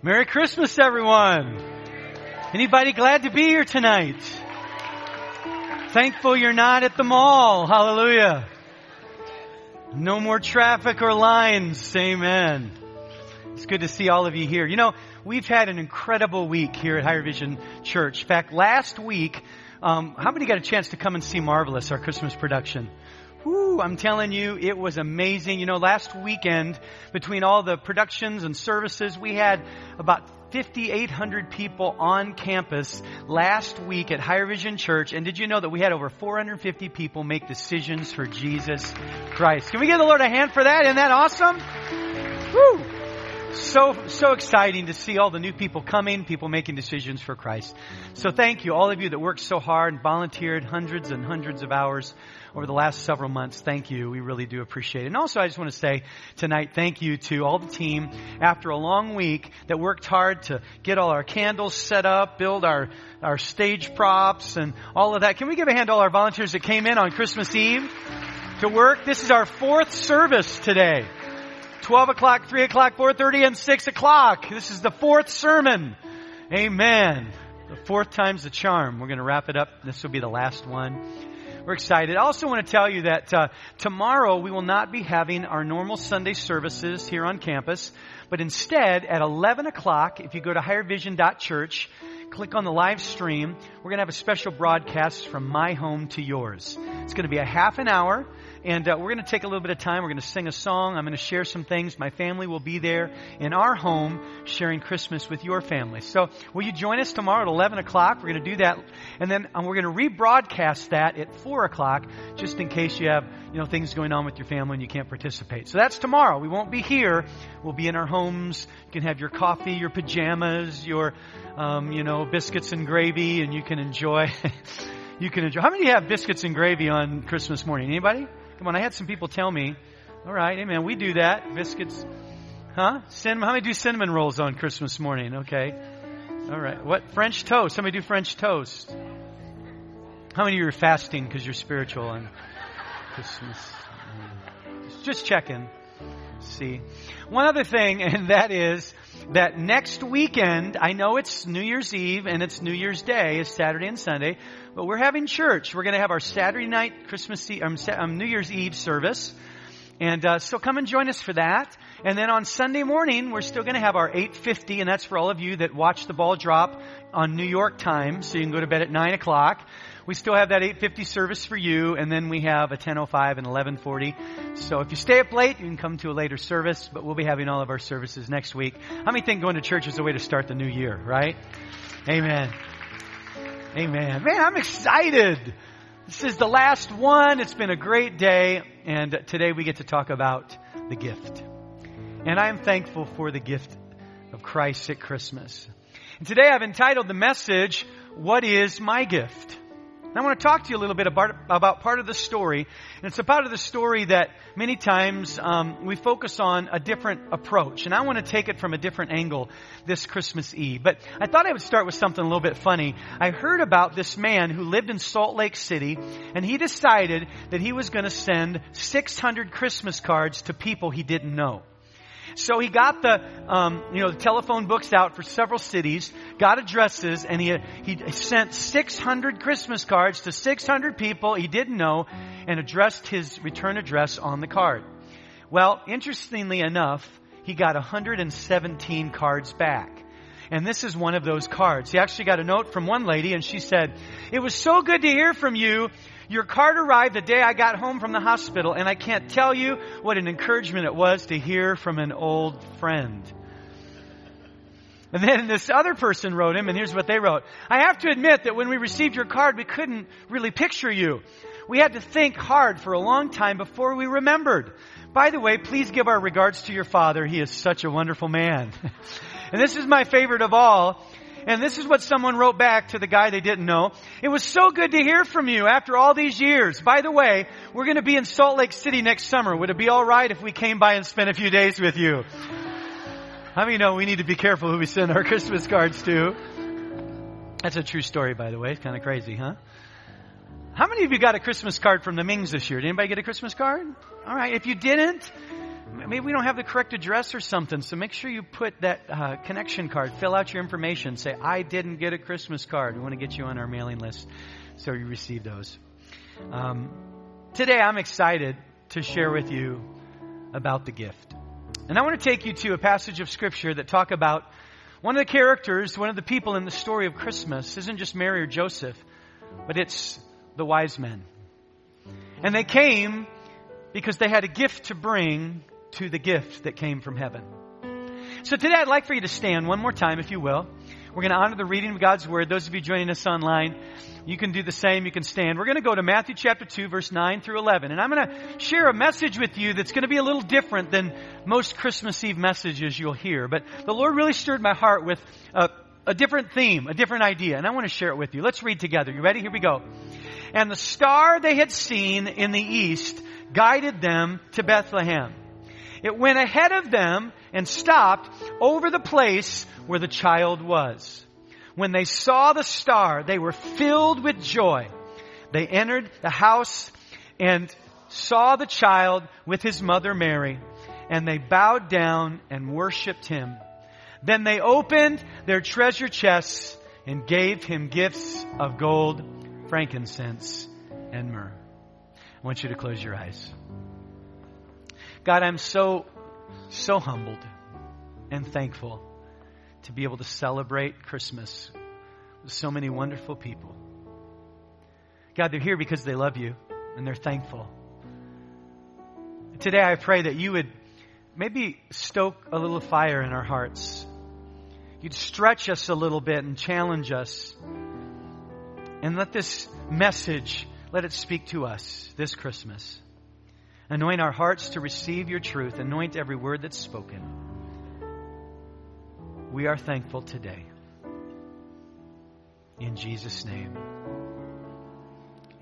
Merry Christmas, everyone. Anybody glad to be here tonight? Thankful you're not at the mall. Hallelujah. No more traffic or lines. Amen. It's good to see all of you here. You know, we've had an incredible week here at Higher Vision Church. In fact, last week, um, how many got a chance to come and see Marvelous, our Christmas production? I'm telling you, it was amazing. You know, last weekend, between all the productions and services, we had about 5,800 people on campus last week at Higher Vision Church. And did you know that we had over 450 people make decisions for Jesus Christ? Can we give the Lord a hand for that? Isn't that awesome? Woo! So, so exciting to see all the new people coming, people making decisions for Christ. So thank you, all of you that worked so hard and volunteered hundreds and hundreds of hours over the last several months. Thank you. We really do appreciate it. And also, I just want to say tonight, thank you to all the team after a long week that worked hard to get all our candles set up, build our, our stage props and all of that. Can we give a hand to all our volunteers that came in on Christmas Eve to work? This is our fourth service today. 12 o'clock, 3 o'clock, 4.30, and 6 o'clock. This is the fourth sermon. Amen. The fourth time's the charm. We're going to wrap it up. This will be the last one. We're excited. I also want to tell you that uh, tomorrow we will not be having our normal Sunday services here on campus, but instead at 11 o'clock, if you go to highervision.church, click on the live stream, we're going to have a special broadcast from my home to yours. It's going to be a half an hour. And uh, we're going to take a little bit of time. We're going to sing a song. I'm going to share some things. My family will be there in our home sharing Christmas with your family. So will you join us tomorrow at 11 o'clock? We're going to do that. And then um, we're going to rebroadcast that at 4 o'clock just in case you have, you know, things going on with your family and you can't participate. So that's tomorrow. We won't be here. We'll be in our homes. You can have your coffee, your pajamas, your, um, you know, biscuits and gravy, and you can enjoy. you can enjoy. How many of you have biscuits and gravy on Christmas morning? Anybody? Come on, I had some people tell me, all right, amen, we do that. Biscuits, huh? Cinnamon, how many do cinnamon rolls on Christmas morning? Okay. All right. What? French toast. Somebody do French toast. How many of you are fasting because you're spiritual on Christmas? Just checking. See. One other thing, and that is that next weekend, I know it's New Year's Eve and it's New Year's Day, it's Saturday and Sunday, but we're having church. We're going to have our Saturday night Christmas Eve, um, um, New Year's Eve service. And uh, so come and join us for that. And then on Sunday morning, we're still going to have our 8:50, and that's for all of you that watch the ball drop on New York time, so you can go to bed at nine o'clock. We still have that 8:50 service for you, and then we have a 10:05 and 11:40. So if you stay up late, you can come to a later service. But we'll be having all of our services next week. How many think going to church is a way to start the new year? Right? Amen. Amen. Man, I'm excited. This is the last one. It's been a great day. And today we get to talk about the gift. And I am thankful for the gift of Christ at Christmas. And today I've entitled the message, What is My Gift? I want to talk to you a little bit about, about part of the story. And it's a part of the story that many times um, we focus on a different approach. And I want to take it from a different angle this Christmas Eve. But I thought I would start with something a little bit funny. I heard about this man who lived in Salt Lake City, and he decided that he was going to send 600 Christmas cards to people he didn't know. So he got the, um, you know, the telephone books out for several cities, got addresses, and he, he sent 600 Christmas cards to 600 people he didn't know and addressed his return address on the card. Well, interestingly enough, he got 117 cards back. And this is one of those cards. He actually got a note from one lady and she said, It was so good to hear from you. Your card arrived the day I got home from the hospital, and I can't tell you what an encouragement it was to hear from an old friend. And then this other person wrote him, and here's what they wrote. I have to admit that when we received your card, we couldn't really picture you. We had to think hard for a long time before we remembered. By the way, please give our regards to your father. He is such a wonderful man. and this is my favorite of all. And this is what someone wrote back to the guy they didn't know. It was so good to hear from you after all these years. By the way, we're going to be in Salt Lake City next summer. Would it be alright if we came by and spent a few days with you? How many know we need to be careful who we send our Christmas cards to? That's a true story, by the way. It's kind of crazy, huh? How many of you got a Christmas card from the Mings this year? Did anybody get a Christmas card? All right. If you didn't, maybe we don't have the correct address or something. So make sure you put that uh, connection card, fill out your information, say, I didn't get a Christmas card. We want to get you on our mailing list so you receive those. Um, today I'm excited to share with you about the gift. And I want to take you to a passage of scripture that talk about one of the characters, one of the people in the story of Christmas isn't just Mary or Joseph, but it's the wise men. And they came because they had a gift to bring to the gift that came from heaven. So today I'd like for you to stand one more time, if you will. We're going to honor the reading of God's Word. Those of you joining us online, you can do the same. You can stand. We're going to go to Matthew chapter 2, verse 9 through 11. And I'm going to share a message with you that's going to be a little different than most Christmas Eve messages you'll hear. But the Lord really stirred my heart with a, a different theme, a different idea. And I want to share it with you. Let's read together. You ready? Here we go. And the star they had seen in the east guided them to Bethlehem. It went ahead of them and stopped over the place where the child was. When they saw the star, they were filled with joy. They entered the house and saw the child with his mother Mary, and they bowed down and worshiped him. Then they opened their treasure chests and gave him gifts of gold, frankincense, and myrrh. I want you to close your eyes. God, I'm so, so humbled and thankful to be able to celebrate Christmas with so many wonderful people. God, they're here because they love you and they're thankful. Today I pray that you would maybe stoke a little fire in our hearts. You'd stretch us a little bit and challenge us. And let this message, let it speak to us this Christmas. Anoint our hearts to receive your truth. Anoint every word that's spoken. We are thankful today. In Jesus' name.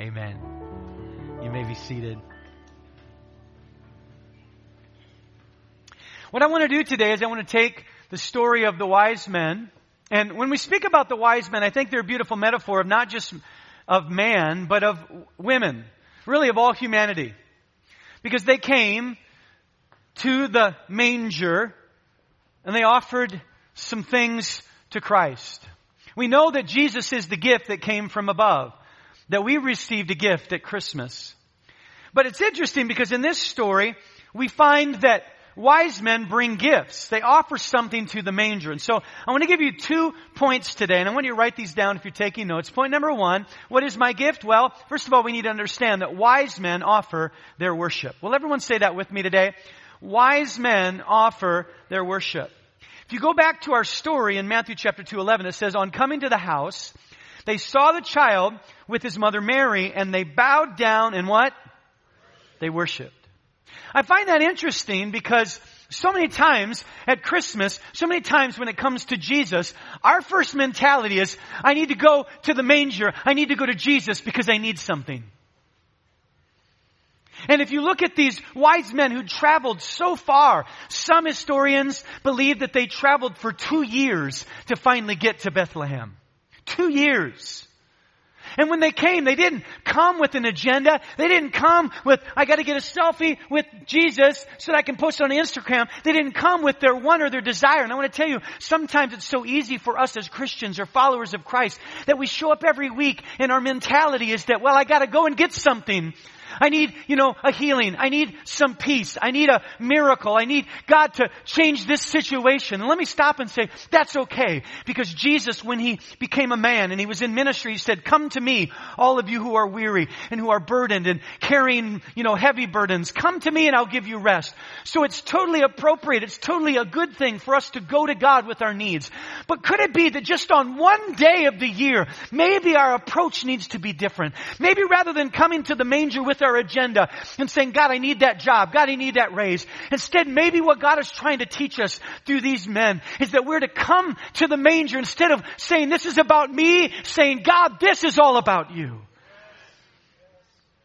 Amen. You may be seated. What I want to do today is I want to take the story of the wise men. And when we speak about the wise men, I think they're a beautiful metaphor of not just of man, but of women, really of all humanity. Because they came to the manger and they offered some things to Christ. We know that Jesus is the gift that came from above, that we received a gift at Christmas. But it's interesting because in this story, we find that wise men bring gifts. They offer something to the manger. And so I want to give you two points today, and I want you to write these down if you're taking notes. Point number one, what is my gift? Well, first of all, we need to understand that wise men offer their worship. Will everyone say that with me today? Wise men offer their worship. If you go back to our story in Matthew chapter 2, 11, it says, on coming to the house, they saw the child with his mother Mary, and they bowed down and what? They worshiped. I find that interesting because so many times at Christmas, so many times when it comes to Jesus, our first mentality is, I need to go to the manger. I need to go to Jesus because I need something. And if you look at these wise men who traveled so far, some historians believe that they traveled for two years to finally get to Bethlehem. Two years. And when they came, they didn't come with an agenda. They didn't come with, I gotta get a selfie with Jesus so that I can post it on Instagram. They didn't come with their one or their desire. And I want to tell you, sometimes it's so easy for us as Christians or followers of Christ that we show up every week and our mentality is that, well, I gotta go and get something. I need, you know, a healing. I need some peace. I need a miracle. I need God to change this situation. And let me stop and say, that's okay. Because Jesus, when He became a man and He was in ministry, He said, come to me, all of you who are weary and who are burdened and carrying, you know, heavy burdens. Come to me and I'll give you rest. So it's totally appropriate. It's totally a good thing for us to go to God with our needs. But could it be that just on one day of the year, maybe our approach needs to be different? Maybe rather than coming to the manger with our agenda and saying, God, I need that job. God, I need that raise. Instead, maybe what God is trying to teach us through these men is that we're to come to the manger instead of saying, this is about me, saying, God, this is all about you.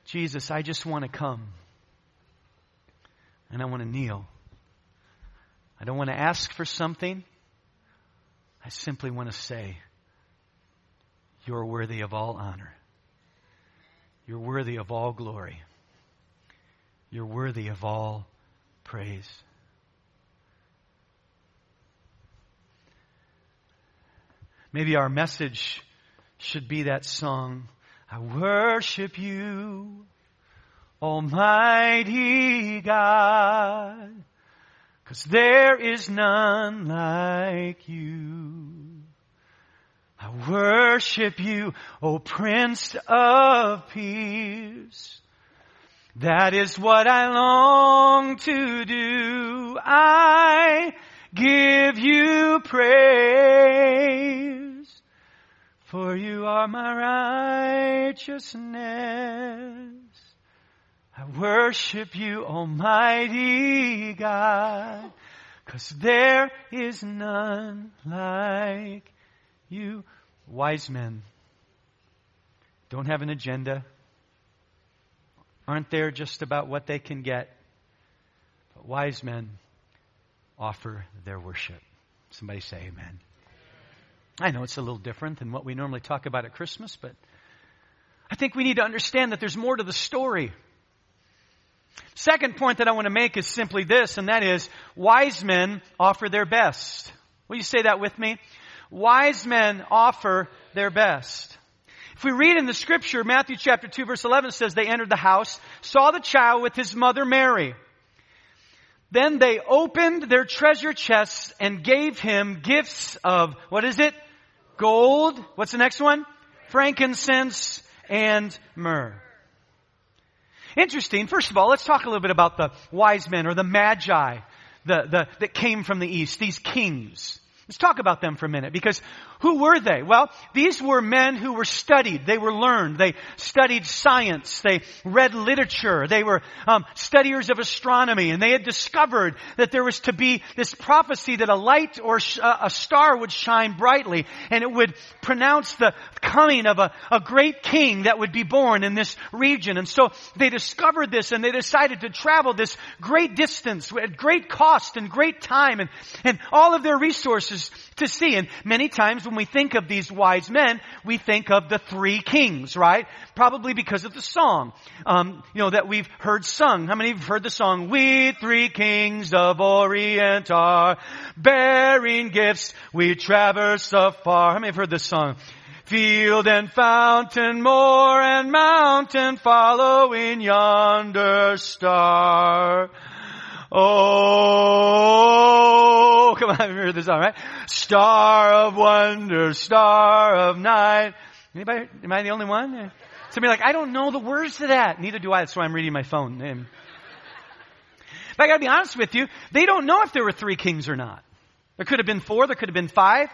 Jesus, I just want to come. And I want to kneel. I don't want to ask for something. I simply want to say, You're worthy of all honor. You're worthy of all glory. You're worthy of all praise. Maybe our message should be that song I worship you, Almighty God, because there is none like you. I worship you, O Prince of Peace. That is what I long to do. I give you praise, for you are my righteousness. I worship you, Almighty God, cause there is none like you. Wise men don't have an agenda, aren't there just about what they can get. But wise men offer their worship. Somebody say amen. I know it's a little different than what we normally talk about at Christmas, but I think we need to understand that there's more to the story. Second point that I want to make is simply this, and that is wise men offer their best. Will you say that with me? Wise men offer their best. If we read in the scripture, Matthew chapter 2 verse 11 says they entered the house, saw the child with his mother Mary. Then they opened their treasure chests and gave him gifts of, what is it? Gold. What's the next one? Frankincense and myrrh. Interesting. First of all, let's talk a little bit about the wise men or the magi the, the, that came from the east, these kings. Let's talk about them for a minute because who were they? Well, these were men who were studied. They were learned. They studied science. They read literature. They were um, studiers of astronomy, and they had discovered that there was to be this prophecy that a light or sh- a star would shine brightly, and it would pronounce the coming of a, a great king that would be born in this region. And so they discovered this, and they decided to travel this great distance at great cost and great time, and, and all of their resources to see. And many times when we think of these wise men, we think of the three kings, right? Probably because of the song, um, you know, that we've heard sung. How many of you have heard the song, We three kings of Orient are bearing gifts, we traverse afar. How many have heard this song? Field and fountain, moor and mountain, following yonder star. Oh, come on, remember this song, right? Star of wonder, star of night. Anybody, am I the only one? Somebody like, I don't know the words to that. Neither do I. That's why I'm reading my phone. But I gotta be honest with you, they don't know if there were three kings or not. There could have been four, there could have been five.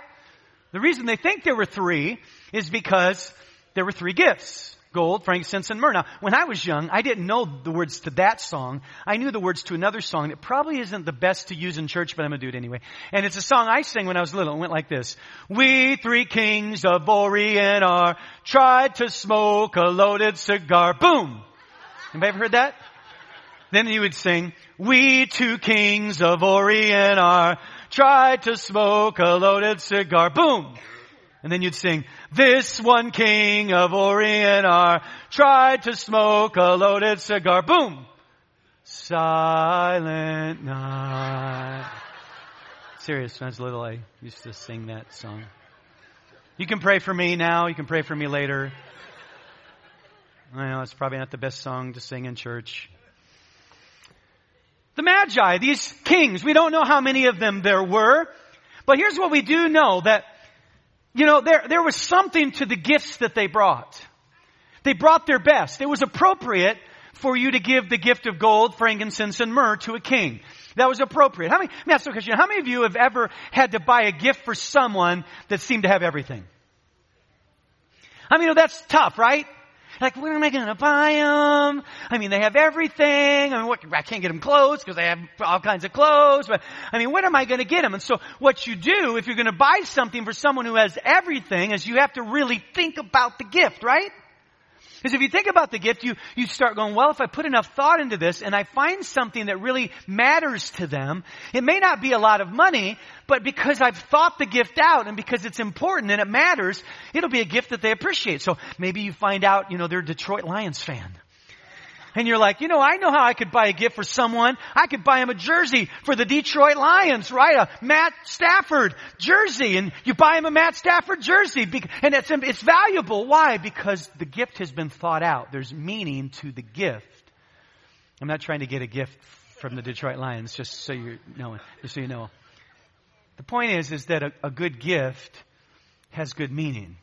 The reason they think there were three is because there were three gifts gold, frankincense, and myrrh. Now, when I was young, I didn't know the words to that song. I knew the words to another song that probably isn't the best to use in church, but I'm gonna do it anyway. And it's a song I sang when I was little. It went like this. We three kings of Orient are tried to smoke a loaded cigar. Boom! Anybody ever heard that? Then he would sing, we two kings of Orient are tried to smoke a loaded cigar. Boom! And then you'd sing, this one king of Orient are tried to smoke a loaded cigar. Boom! Silent night. Serious, when I was little, I used to sing that song. You can pray for me now. You can pray for me later. I know it's probably not the best song to sing in church. The Magi, these kings, we don't know how many of them there were, but here's what we do know that you know, there, there was something to the gifts that they brought. They brought their best. It was appropriate for you to give the gift of gold, frankincense, and myrrh to a king. That was appropriate. How many, let me ask you a question. How many of you have ever had to buy a gift for someone that seemed to have everything? I mean, that's tough, right? Like, where am I going to buy them? I mean, they have everything. I mean, what, I can't get them clothes because they have all kinds of clothes. But I mean, when am I going to get them? And so, what you do if you're going to buy something for someone who has everything is you have to really think about the gift, right? Because if you think about the gift, you, you start going, well, if I put enough thought into this and I find something that really matters to them, it may not be a lot of money, but because I've thought the gift out and because it's important and it matters, it'll be a gift that they appreciate. So maybe you find out, you know, they're a Detroit Lions fan. And you're like, you know, I know how I could buy a gift for someone. I could buy him a jersey for the Detroit Lions, right? A Matt Stafford jersey. And you buy him a Matt Stafford jersey. And it's, it's valuable. Why? Because the gift has been thought out. There's meaning to the gift. I'm not trying to get a gift from the Detroit Lions, just so you know, just so you know. The point is, is that a, a good gift has good meaning.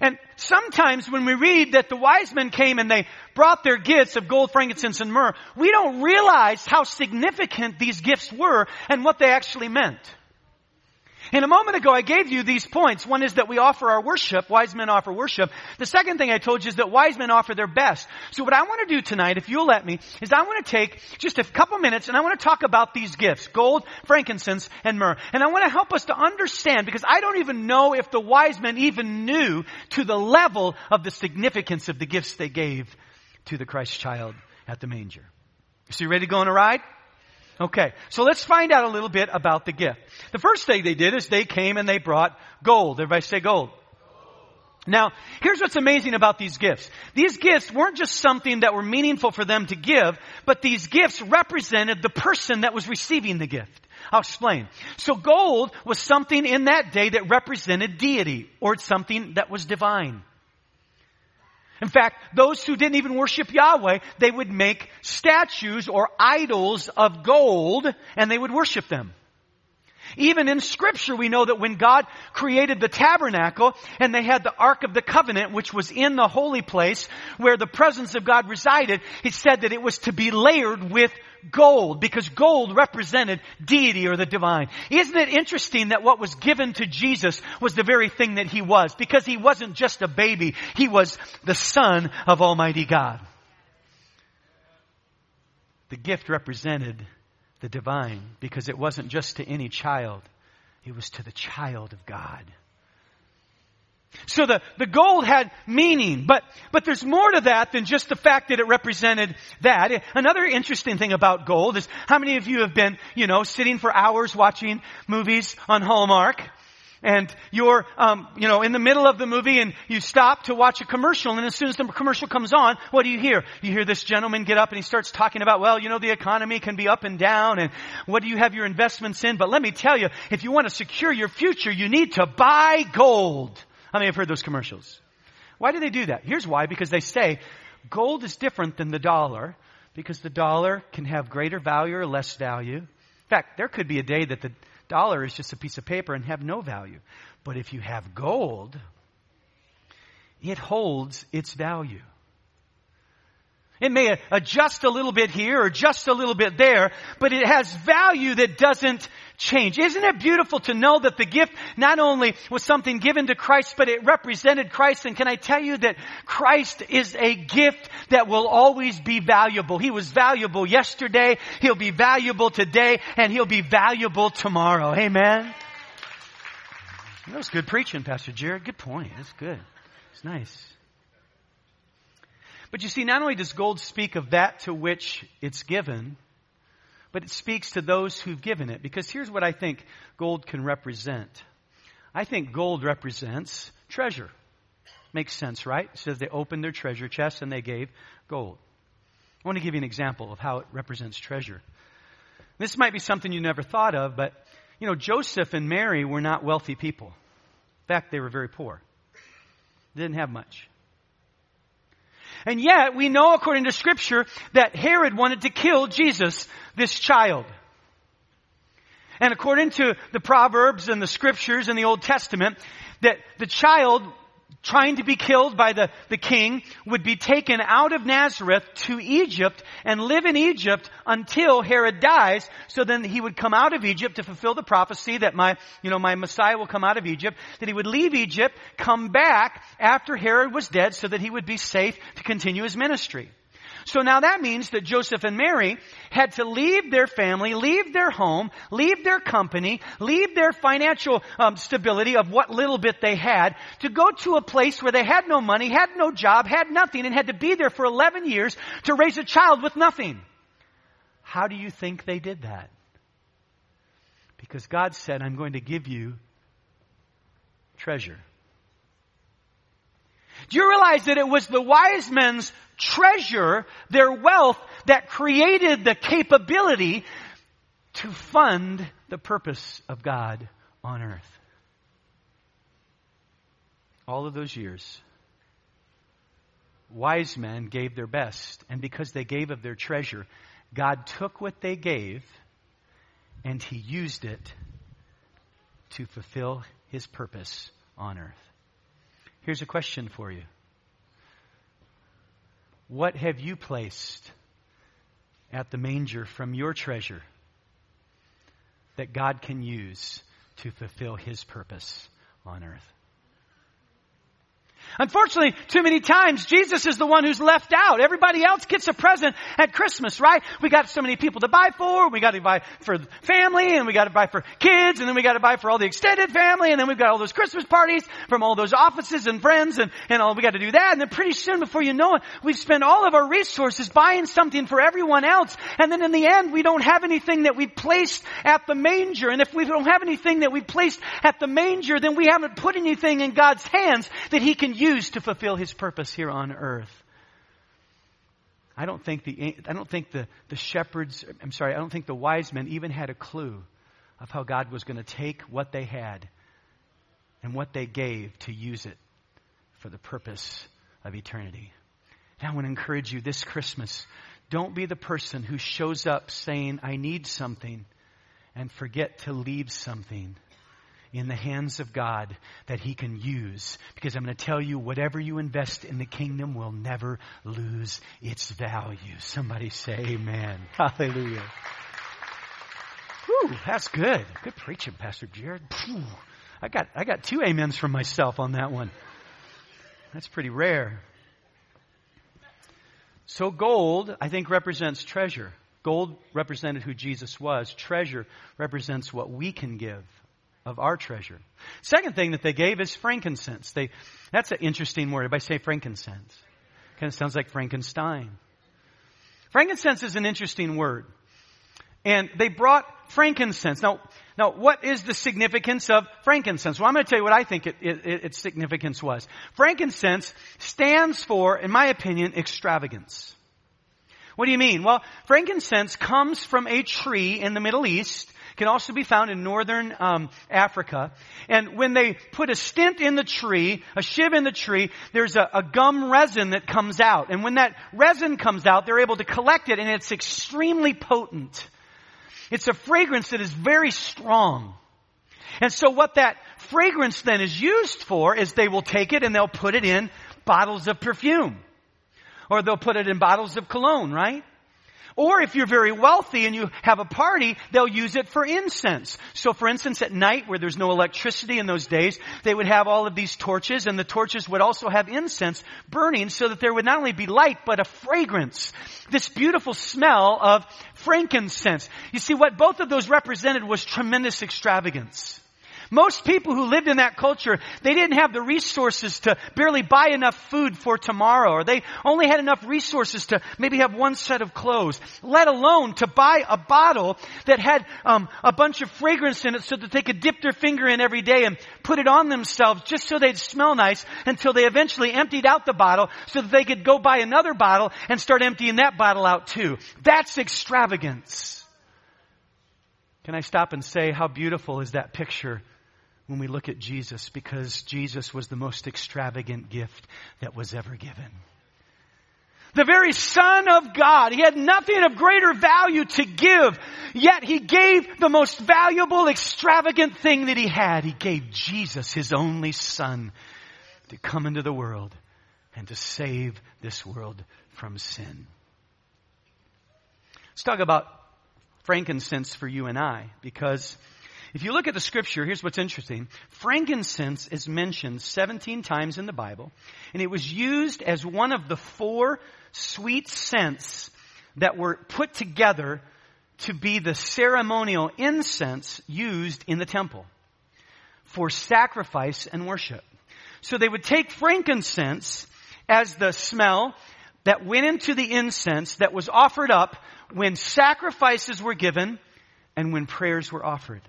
And sometimes when we read that the wise men came and they brought their gifts of gold, frankincense, and myrrh, we don't realize how significant these gifts were and what they actually meant. And a moment ago, I gave you these points. One is that we offer our worship. Wise men offer worship. The second thing I told you is that wise men offer their best. So what I want to do tonight, if you'll let me, is I want to take just a couple minutes and I want to talk about these gifts. Gold, frankincense, and myrrh. And I want to help us to understand because I don't even know if the wise men even knew to the level of the significance of the gifts they gave to the Christ child at the manger. So you ready to go on a ride? Okay, so let's find out a little bit about the gift. The first thing they did is they came and they brought gold. Everybody say gold. Now, here's what's amazing about these gifts. These gifts weren't just something that were meaningful for them to give, but these gifts represented the person that was receiving the gift. I'll explain. So gold was something in that day that represented deity, or something that was divine. In fact, those who didn't even worship Yahweh, they would make statues or idols of gold and they would worship them. Even in scripture, we know that when God created the tabernacle and they had the Ark of the Covenant, which was in the holy place where the presence of God resided, he said that it was to be layered with gold because gold represented deity or the divine. Isn't it interesting that what was given to Jesus was the very thing that he was? Because he wasn't just a baby, he was the son of Almighty God. The gift represented the divine because it wasn't just to any child, it was to the child of God. So the, the gold had meaning, but, but there's more to that than just the fact that it represented that. Another interesting thing about gold is how many of you have been, you know, sitting for hours watching movies on Hallmark? And you're, um, you know, in the middle of the movie and you stop to watch a commercial and as soon as the commercial comes on, what do you hear? You hear this gentleman get up and he starts talking about, well, you know, the economy can be up and down and what do you have your investments in? But let me tell you, if you want to secure your future, you need to buy gold. How many have heard those commercials? Why do they do that? Here's why. Because they say gold is different than the dollar because the dollar can have greater value or less value. In fact, there could be a day that the dollar is just a piece of paper and have no value. But if you have gold, it holds its value. It may adjust a little bit here or just a little bit there, but it has value that doesn't change. Isn't it beautiful to know that the gift not only was something given to Christ, but it represented Christ? And can I tell you that Christ is a gift that will always be valuable. He was valuable yesterday, He'll be valuable today, and He'll be valuable tomorrow. Amen? That was good preaching, Pastor Jared. Good point. That's good. It's nice. But you see, not only does gold speak of that to which it's given, but it speaks to those who've given it. Because here's what I think gold can represent. I think gold represents treasure. Makes sense, right? It says they opened their treasure chest and they gave gold. I want to give you an example of how it represents treasure. This might be something you never thought of, but you know, Joseph and Mary were not wealthy people. In fact, they were very poor. They didn't have much. And yet, we know according to scripture that Herod wanted to kill Jesus, this child. And according to the Proverbs and the scriptures in the Old Testament, that the child trying to be killed by the, the king would be taken out of Nazareth to Egypt and live in Egypt until Herod dies. So then he would come out of Egypt to fulfill the prophecy that my, you know, my Messiah will come out of Egypt, that he would leave Egypt, come back after Herod was dead so that he would be safe to continue his ministry. So now that means that Joseph and Mary had to leave their family, leave their home, leave their company, leave their financial um, stability of what little bit they had to go to a place where they had no money, had no job, had nothing, and had to be there for 11 years to raise a child with nothing. How do you think they did that? Because God said, I'm going to give you treasure. Do you realize that it was the wise men's treasure their wealth that created the capability to fund the purpose of God on earth. All of those years, wise men gave their best, and because they gave of their treasure, God took what they gave and He used it to fulfill His purpose on earth. Here's a question for you What have you placed at the manger from your treasure that God can use to fulfill His purpose on earth? Unfortunately, too many times, Jesus is the one who's left out. Everybody else gets a present at Christmas, right? We got so many people to buy for, we got to buy for family, and we got to buy for kids, and then we got to buy for all the extended family, and then we've got all those Christmas parties from all those offices and friends, and, and all, we got to do that, and then pretty soon, before you know it, we've spent all of our resources buying something for everyone else, and then in the end, we don't have anything that we placed at the manger, and if we don't have anything that we placed at the manger, then we haven't put anything in God's hands that He can use used to fulfill his purpose here on earth. I don't think the, I don't think the, the shepherds, I'm sorry, I don't think the wise men even had a clue of how God was going to take what they had and what they gave to use it for the purpose of eternity. And I want to encourage you this Christmas, don't be the person who shows up saying, I need something, and forget to leave something in the hands of God that He can use. Because I'm going to tell you, whatever you invest in the kingdom will never lose its value. Somebody say amen. Hallelujah. Whew, that's good. Good preaching, Pastor Jared. I got, I got two amens from myself on that one. That's pretty rare. So gold, I think, represents treasure. Gold represented who Jesus was. Treasure represents what we can give of our treasure. Second thing that they gave is frankincense. They, that's an interesting word. I say frankincense, kind of sounds like Frankenstein. Frankincense is an interesting word. And they brought frankincense. Now, now, what is the significance of frankincense? Well, I'm going to tell you what I think it, it, its significance was. Frankincense stands for, in my opinion, extravagance. What do you mean? Well, frankincense comes from a tree in the Middle East can also be found in northern um, Africa. And when they put a stint in the tree, a shiv in the tree, there's a, a gum resin that comes out. And when that resin comes out, they're able to collect it and it's extremely potent. It's a fragrance that is very strong. And so what that fragrance then is used for is they will take it and they'll put it in bottles of perfume. Or they'll put it in bottles of cologne, right? Or if you're very wealthy and you have a party, they'll use it for incense. So for instance, at night where there's no electricity in those days, they would have all of these torches and the torches would also have incense burning so that there would not only be light, but a fragrance. This beautiful smell of frankincense. You see, what both of those represented was tremendous extravagance. Most people who lived in that culture, they didn't have the resources to barely buy enough food for tomorrow, or they only had enough resources to maybe have one set of clothes, let alone to buy a bottle that had um, a bunch of fragrance in it so that they could dip their finger in every day and put it on themselves just so they'd smell nice until they eventually emptied out the bottle so that they could go buy another bottle and start emptying that bottle out too. That's extravagance. Can I stop and say how beautiful is that picture when we look at Jesus because Jesus was the most extravagant gift that was ever given. The very Son of God. He had nothing of greater value to give, yet He gave the most valuable, extravagant thing that He had. He gave Jesus, His only Son, to come into the world and to save this world from sin. Let's talk about frankincense for you and I, because if you look at the scripture, here's what's interesting. Frankincense is mentioned 17 times in the Bible, and it was used as one of the four sweet scents that were put together to be the ceremonial incense used in the temple for sacrifice and worship. So they would take frankincense as the smell that went into the incense that was offered up when sacrifices were given and when prayers were offered.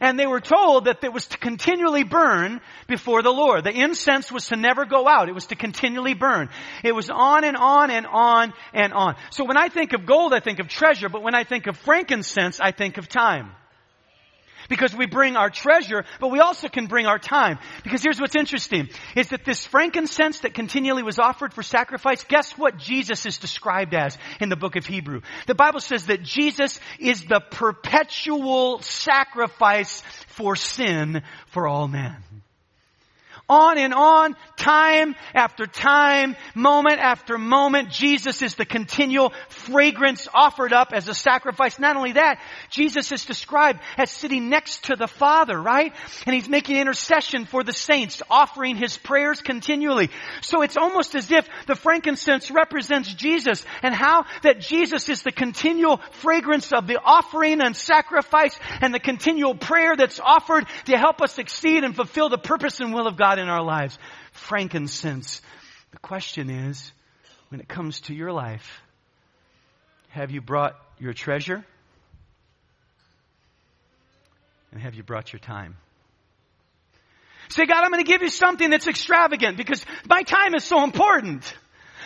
And they were told that it was to continually burn before the Lord. The incense was to never go out. It was to continually burn. It was on and on and on and on. So when I think of gold, I think of treasure, but when I think of frankincense, I think of time because we bring our treasure, but we also can bring our time. Because here's what's interesting, is that this frankincense that continually was offered for sacrifice, guess what Jesus is described as in the book of Hebrew? The Bible says that Jesus is the perpetual sacrifice for sin for all men on and on, time after time, moment after moment. Jesus is the continual fragrance offered up as a sacrifice. Not only that, Jesus is described as sitting next to the Father, right? And he's making intercession for the saints, offering his prayers continually. So it's almost as if the frankincense represents Jesus and how that Jesus is the continual fragrance of the offering and sacrifice and the continual prayer that's offered to help us succeed and fulfill the purpose and will of God in our lives. Frankincense. The question is, when it comes to your life, have you brought your treasure? And have you brought your time? Say, God, I'm going to give you something that's extravagant because my time is so important.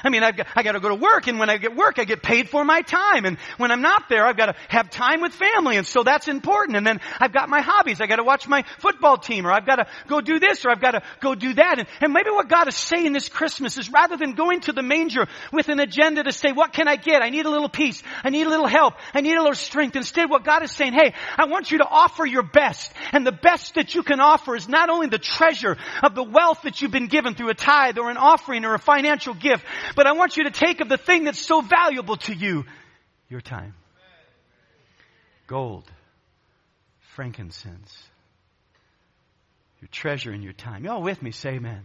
I mean, I've got, I got to go to work, and when I get work, I get paid for my time. And when I'm not there, I've got to have time with family, and so that's important. And then I've got my hobbies. I got to watch my football team, or I've got to go do this, or I've got to go do that. And, and maybe what God is saying this Christmas is rather than going to the manger with an agenda to say, what can I get? I need a little peace. I need a little help. I need a little strength. Instead, what God is saying, hey, I want you to offer your best. And the best that you can offer is not only the treasure of the wealth that you've been given through a tithe or an offering or a financial gift, but I want you to take of the thing that's so valuable to you, your time. Gold, frankincense, your treasure and your time. Y'all with me? Say amen.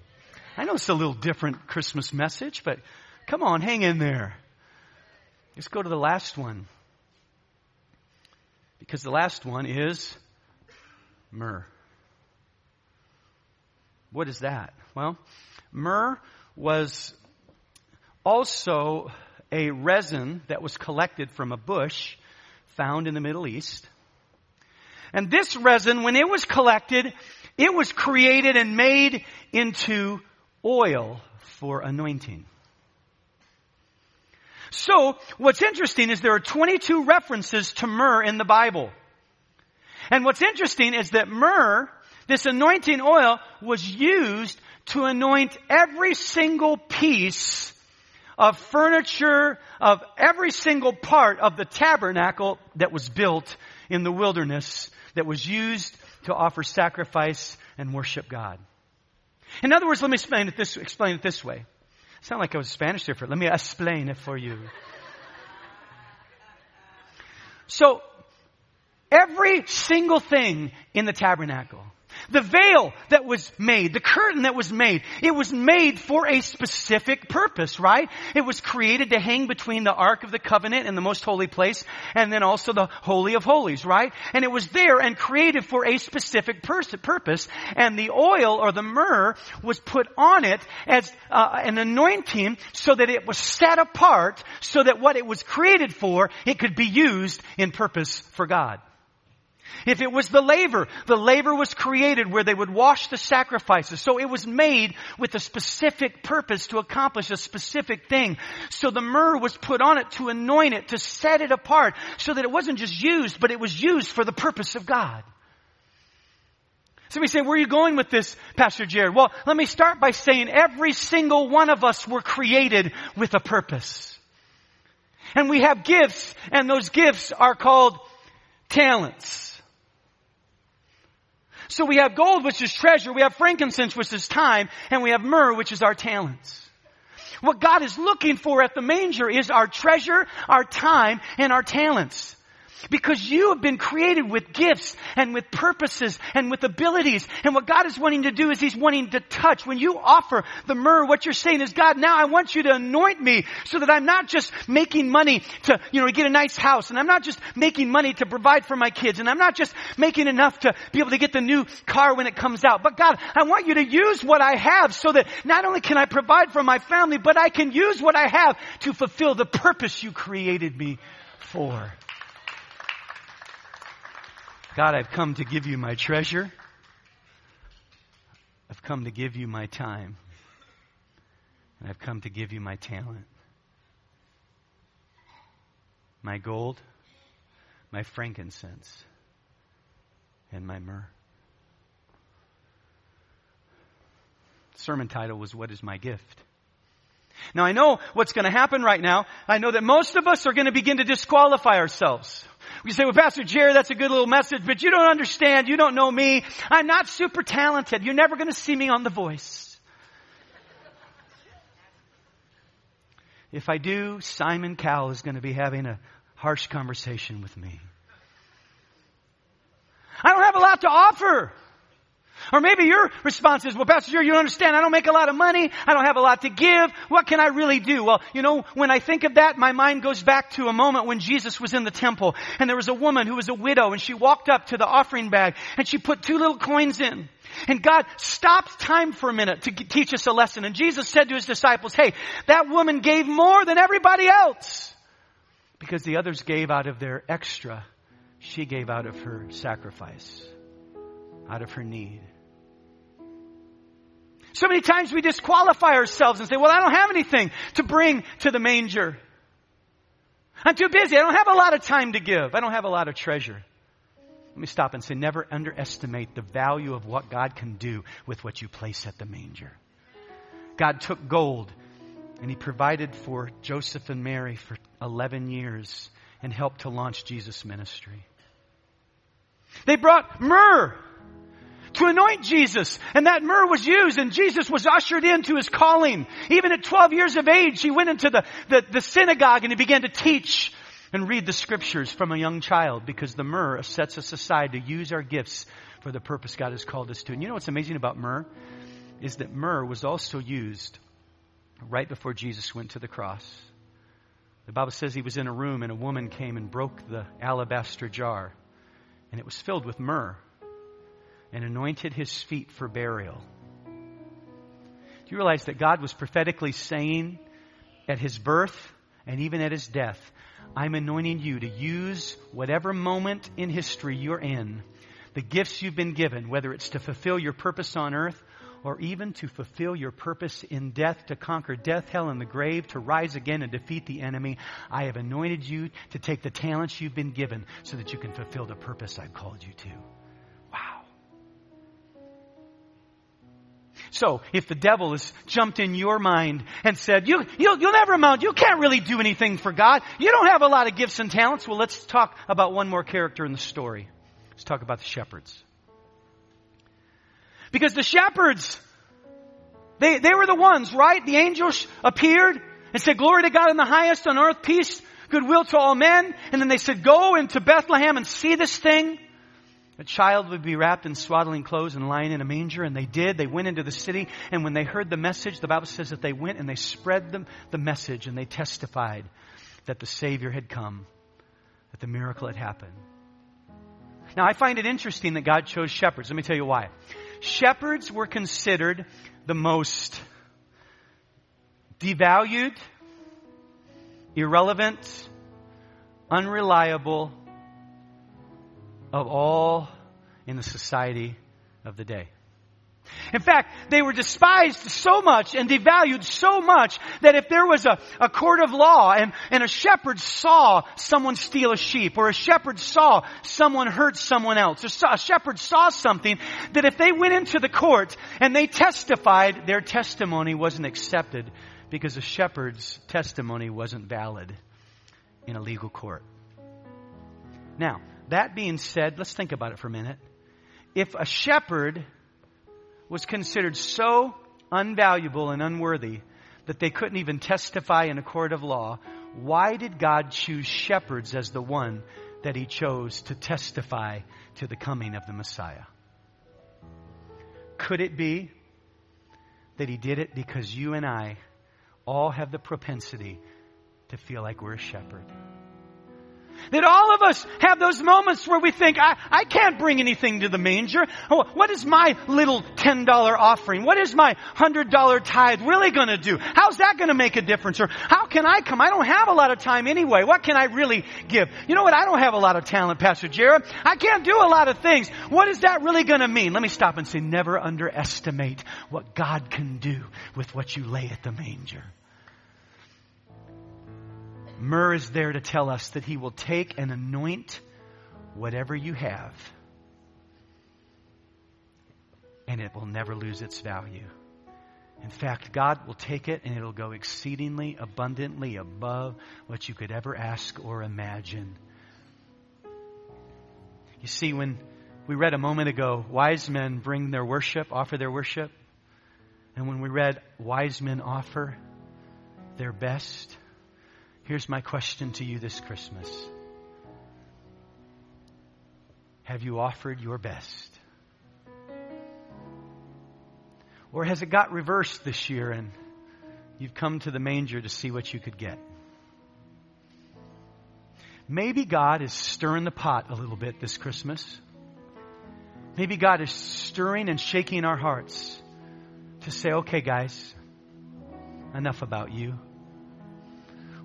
I know it's a little different Christmas message, but come on, hang in there. Let's go to the last one. Because the last one is myrrh. What is that? Well, myrrh was also a resin that was collected from a bush found in the Middle East. And this resin, when it was collected, it was created and made into oil for anointing. So, what's interesting is there are 22 references to myrrh in the Bible. And what's interesting is that myrrh, this anointing oil, was used to anoint every single piece of furniture of every single part of the tabernacle that was built in the wilderness that was used to offer sacrifice and worship God. In other words, let me explain it this, explain it this way. Sound like I was Spanish there for Let me explain it for you. So, every single thing in the tabernacle the veil that was made, the curtain that was made, it was made for a specific purpose, right? It was created to hang between the Ark of the Covenant and the most holy place, and then also the Holy of Holies, right? And it was there and created for a specific pers- purpose, and the oil or the myrrh was put on it as uh, an anointing so that it was set apart so that what it was created for, it could be used in purpose for God. If it was the laver, the laver was created where they would wash the sacrifices. So it was made with a specific purpose to accomplish a specific thing. So the myrrh was put on it to anoint it, to set it apart, so that it wasn't just used, but it was used for the purpose of God. So we say, where are you going with this, Pastor Jared? Well, let me start by saying every single one of us were created with a purpose. And we have gifts, and those gifts are called talents. So we have gold, which is treasure. We have frankincense, which is time. And we have myrrh, which is our talents. What God is looking for at the manger is our treasure, our time, and our talents. Because you have been created with gifts and with purposes and with abilities. And what God is wanting to do is He's wanting to touch. When you offer the myrrh, what you're saying is, God, now I want you to anoint me so that I'm not just making money to, you know, get a nice house. And I'm not just making money to provide for my kids. And I'm not just making enough to be able to get the new car when it comes out. But God, I want you to use what I have so that not only can I provide for my family, but I can use what I have to fulfill the purpose you created me for. God, I've come to give you my treasure. I've come to give you my time. And I've come to give you my talent. My gold, my frankincense, and my myrrh. Sermon title was What is My Gift? Now I know what's going to happen right now. I know that most of us are going to begin to disqualify ourselves. We say, well, Pastor Jared, that's a good little message, but you don't understand. You don't know me. I'm not super talented. You're never going to see me on The Voice. If I do, Simon Cowell is going to be having a harsh conversation with me. I don't have a lot to offer. Or maybe your response is, well, Pastor Jared, you don't understand. I don't make a lot of money. I don't have a lot to give. What can I really do? Well, you know, when I think of that, my mind goes back to a moment when Jesus was in the temple and there was a woman who was a widow and she walked up to the offering bag and she put two little coins in. And God stopped time for a minute to teach us a lesson. And Jesus said to his disciples, hey, that woman gave more than everybody else because the others gave out of their extra. She gave out of her sacrifice, out of her need. So many times we disqualify ourselves and say, well, I don't have anything to bring to the manger. I'm too busy. I don't have a lot of time to give. I don't have a lot of treasure. Let me stop and say, never underestimate the value of what God can do with what you place at the manger. God took gold and he provided for Joseph and Mary for 11 years and helped to launch Jesus' ministry. They brought myrrh to anoint Jesus. And that myrrh was used and Jesus was ushered into his calling. Even at 12 years of age, he went into the, the, the synagogue and he began to teach and read the scriptures from a young child because the myrrh sets us aside to use our gifts for the purpose God has called us to. And you know what's amazing about myrrh? Is that myrrh was also used right before Jesus went to the cross. The Bible says he was in a room and a woman came and broke the alabaster jar and it was filled with myrrh and anointed his feet for burial. Do you realize that God was prophetically saying at his birth and even at his death, I'm anointing you to use whatever moment in history you're in, the gifts you've been given, whether it's to fulfill your purpose on earth or even to fulfill your purpose in death, to conquer death, hell, and the grave, to rise again and defeat the enemy. I have anointed you to take the talents you've been given so that you can fulfill the purpose I've called you to. So, if the devil has jumped in your mind and said, you, you'll, you'll never amount, you can't really do anything for God, you don't have a lot of gifts and talents, well, let's talk about one more character in the story. Let's talk about the shepherds. Because the shepherds, they, they were the ones, right? The angels appeared and said, glory to God in the highest on earth, peace, goodwill to all men. And then they said, go into Bethlehem and see this thing a child would be wrapped in swaddling clothes and lying in a manger, and they did. They went into the city, and when they heard the message, the Bible says that they went and they spread them the message, and they testified that the Savior had come, that the miracle had happened. Now, I find it interesting that God chose shepherds. Let me tell you why. Shepherds were considered the most devalued, irrelevant, unreliable, of all in the society of the day. In fact, they were despised so much and devalued so much that if there was a, a court of law and, and a shepherd saw someone steal a sheep or a shepherd saw someone hurt someone else or saw, a shepherd saw something that if they went into the court and they testified, their testimony wasn't accepted because a shepherd's testimony wasn't valid in a legal court. Now, that being said, let's think about it for a minute. If a shepherd was considered so unvaluable and unworthy that they couldn't even testify in a court of law, why did God choose shepherds as the one that he chose to testify to the coming of the Messiah? Could it be that he did it because you and I all have the propensity to feel like we're a shepherd? That all of us have those moments where we think, I, I can't bring anything to the manger. What is my little $10 offering? What is my $100 tithe really going to do? How's that going to make a difference? Or how can I come? I don't have a lot of time anyway. What can I really give? You know what? I don't have a lot of talent, Pastor Jared. I can't do a lot of things. What is that really going to mean? Let me stop and say, never underestimate what God can do with what you lay at the manger. Myrrh is there to tell us that he will take and anoint whatever you have, and it will never lose its value. In fact, God will take it and it'll go exceedingly abundantly above what you could ever ask or imagine. You see, when we read a moment ago, wise men bring their worship, offer their worship. And when we read, wise men offer their best, Here's my question to you this Christmas Have you offered your best? Or has it got reversed this year and you've come to the manger to see what you could get? Maybe God is stirring the pot a little bit this Christmas. Maybe God is stirring and shaking our hearts to say, okay, guys, enough about you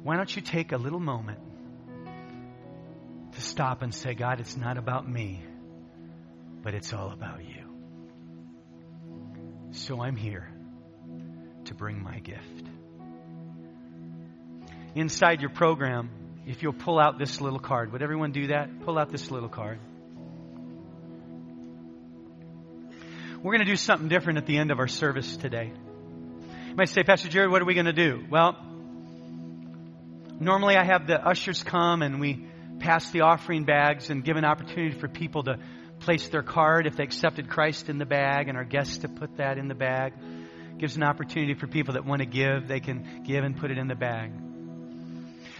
why don't you take a little moment to stop and say, God, it's not about me, but it's all about you. So I'm here to bring my gift. Inside your program, if you'll pull out this little card, would everyone do that? Pull out this little card. We're going to do something different at the end of our service today. You might say, Pastor Jared, what are we going to do? Well, Normally, I have the ushers come and we pass the offering bags and give an opportunity for people to place their card if they accepted Christ in the bag, and our guests to put that in the bag. Gives an opportunity for people that want to give, they can give and put it in the bag.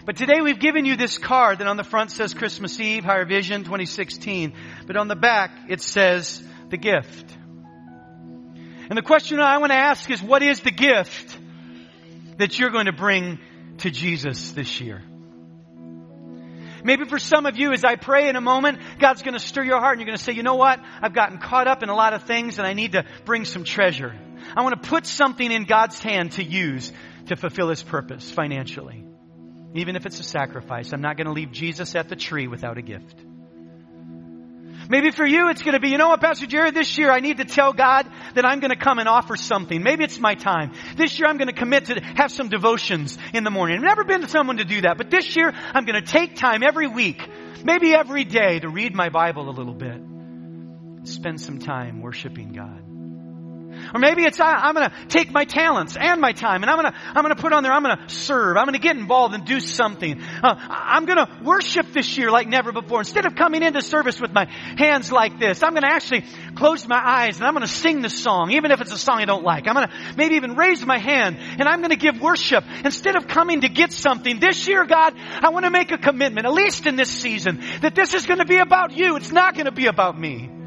But today we've given you this card that on the front says Christmas Eve, Higher Vision 2016. But on the back it says the gift. And the question I want to ask is what is the gift that you're going to bring to Jesus this year. Maybe for some of you, as I pray in a moment, God's going to stir your heart and you're going to say, you know what? I've gotten caught up in a lot of things and I need to bring some treasure. I want to put something in God's hand to use to fulfill His purpose financially. Even if it's a sacrifice, I'm not going to leave Jesus at the tree without a gift. Maybe for you, it's going to be, you know what, Pastor Jared, this year I need to tell God that I'm going to come and offer something. Maybe it's my time. This year I'm going to commit to have some devotions in the morning. I've never been to someone to do that, but this year I'm going to take time every week, maybe every day to read my Bible a little bit. Spend some time worshiping God. Or maybe it's I, am going to take my talents and my time and I'm going to I'm going to put on there. I'm going to serve. I'm going to get involved and do something. Uh, I'm going to worship this year like never before. Instead of coming into service with my hands like this, I'm going to actually close my eyes and I'm going to sing the song, even if it's a song I don't like. I'm going to maybe even raise my hand and I'm going to give worship instead of coming to get something. This year, God, I want to make a commitment, at least in this season, that this is going to be about you. It's not going to be about me.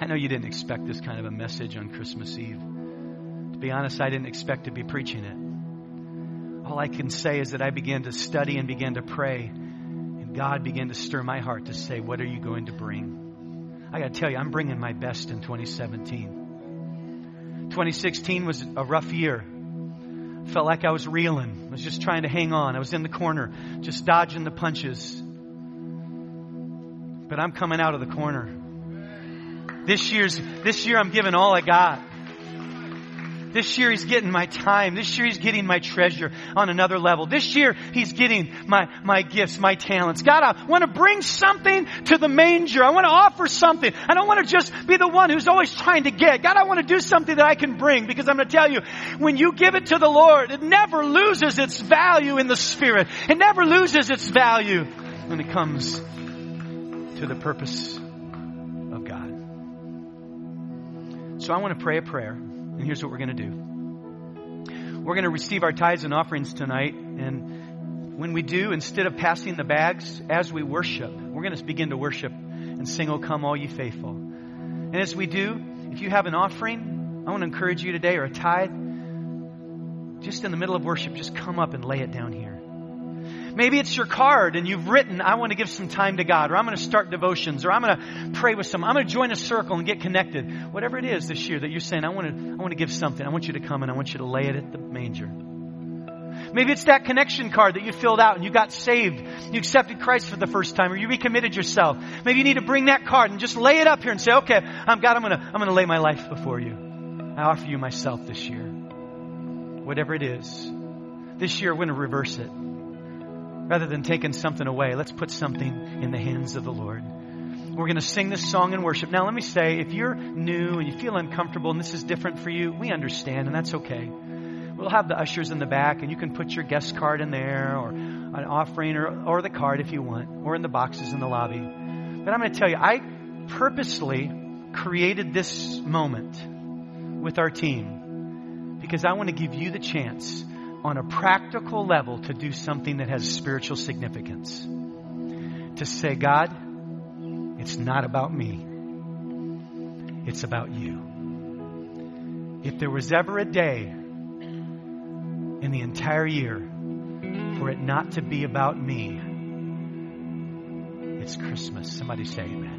I know you didn't expect this kind of a message on Christmas Eve. To be honest, I didn't expect to be preaching it. All I can say is that I began to study and began to pray, and God began to stir my heart to say, What are you going to bring? I got to tell you, I'm bringing my best in 2017. 2016 was a rough year. Felt like I was reeling. I was just trying to hang on. I was in the corner, just dodging the punches. But I'm coming out of the corner. This year's, this year I'm giving all I got. This year he's getting my time. This year he's getting my treasure on another level. This year he's getting my, my gifts, my talents. God, I want to bring something to the manger. I want to offer something. I don't want to just be the one who's always trying to get. God, I want to do something that I can bring because I'm going to tell you, when you give it to the Lord, it never loses its value in the Spirit. It never loses its value when it comes to the purpose So I want to pray a prayer, and here's what we're going to do. We're going to receive our tithes and offerings tonight, and when we do, instead of passing the bags as we worship, we're going to begin to worship and sing, Oh, come all ye faithful. And as we do, if you have an offering, I want to encourage you today, or a tithe, just in the middle of worship, just come up and lay it down here. Maybe it's your card and you've written, I want to give some time to God, or I'm going to start devotions, or I'm going to pray with some, I'm going to join a circle and get connected. Whatever it is this year that you're saying, I want to, I want to give something. I want you to come and I want you to lay it at the manger. Maybe it's that connection card that you filled out and you got saved. You accepted Christ for the first time or you recommitted yourself. Maybe you need to bring that card and just lay it up here and say, okay, I'm God, I'm going to, I'm going to lay my life before you. I offer you myself this year. Whatever it is. This year, we're going to reverse it. Rather than taking something away, let's put something in the hands of the Lord. We're going to sing this song in worship. Now, let me say, if you're new and you feel uncomfortable and this is different for you, we understand, and that's okay. We'll have the ushers in the back, and you can put your guest card in there, or an offering, or, or the card if you want, or in the boxes in the lobby. But I'm going to tell you, I purposely created this moment with our team because I want to give you the chance on a practical level to do something that has spiritual significance. To say, God, it's not about me, it's about you. If there was ever a day in the entire year for it not to be about me, it's Christmas. Somebody say amen.